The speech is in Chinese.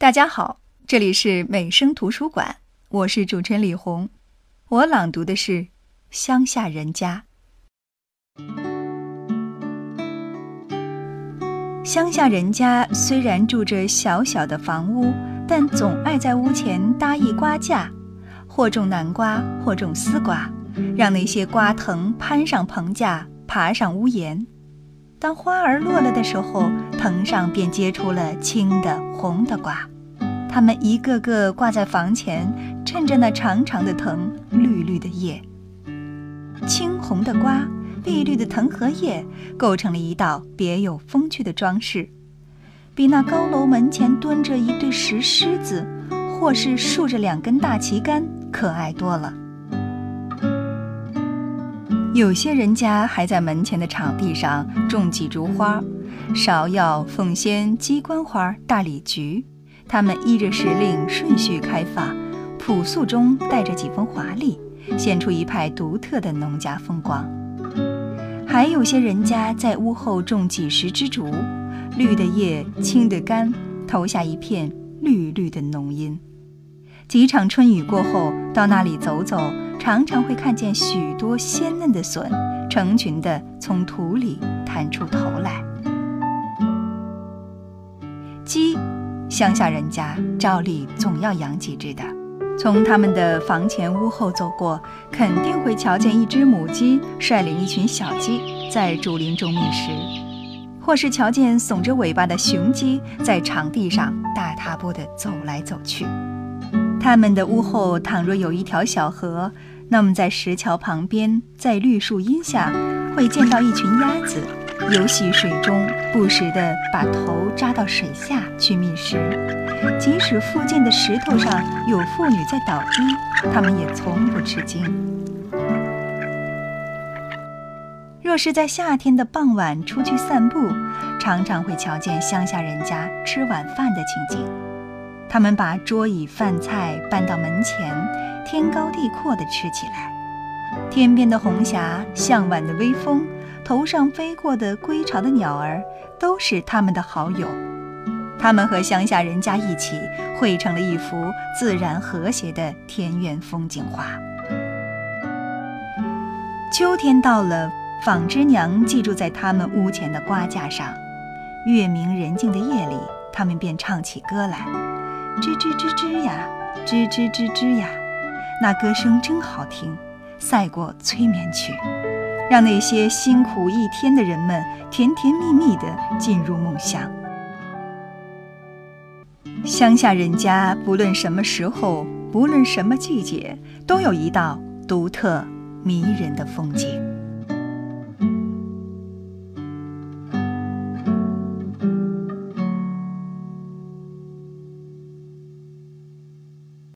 大家好，这里是美声图书馆，我是主持人李红。我朗读的是《乡下人家》。乡下人家虽然住着小小的房屋，但总爱在屋前搭一瓜架，或种南瓜，或种丝瓜，让那些瓜藤攀上棚架，爬上屋檐。当花儿落了的时候，藤上便结出了青的、红的瓜。它们一个个挂在房前，衬着那长长的藤、绿绿的叶。青红的瓜、碧绿的藤和叶，构成了一道别有风趣的装饰，比那高楼门前蹲着一对石狮子，或是竖着两根大旗杆，可爱多了。有些人家还在门前的场地上种几株花，芍药、凤仙、鸡冠花、大理菊，他们依着时令顺序开发，朴素中带着几分华丽，显出一派独特的农家风光。还有些人家在屋后种几十枝竹，绿的叶，青的干，投下一片绿绿的浓荫。几场春雨过后，到那里走走。常常会看见许多鲜嫩的笋，成群地从土里探出头来。乡下人家照例总要养几只的。从他们的房前屋后走过，肯定会瞧见一只母鸡率领一群小鸡在竹林中觅食，或是瞧见耸着尾巴的雄鸡在场地上大踏步地走来走去。他们的屋后倘若有一条小河，那么在石桥旁边，在绿树荫下，会见到一群鸭子游戏水中，不时地把头扎到水下去觅食。即使附近的石头上有妇女在捣衣，他们也从不吃惊。若是在夏天的傍晚出去散步，常常会瞧见乡下人家吃晚饭的情景。他们把桌椅饭菜搬到门前，天高地阔地吃起来。天边的红霞，向晚的微风，头上飞过的归巢的鸟儿，都是他们的好友。他们和乡下人家一起绘成了一幅自然和谐的田园风景画。秋天到了，纺织娘寄住在他们屋前的瓜架上。月明人静的夜里，他们便唱起歌来。吱吱吱吱呀，吱吱吱吱呀，那歌声真好听，赛过催眠曲，让那些辛苦一天的人们甜甜蜜蜜的进入梦乡。乡下人家，不论什么时候，不论什么季节，都有一道独特迷人的风景。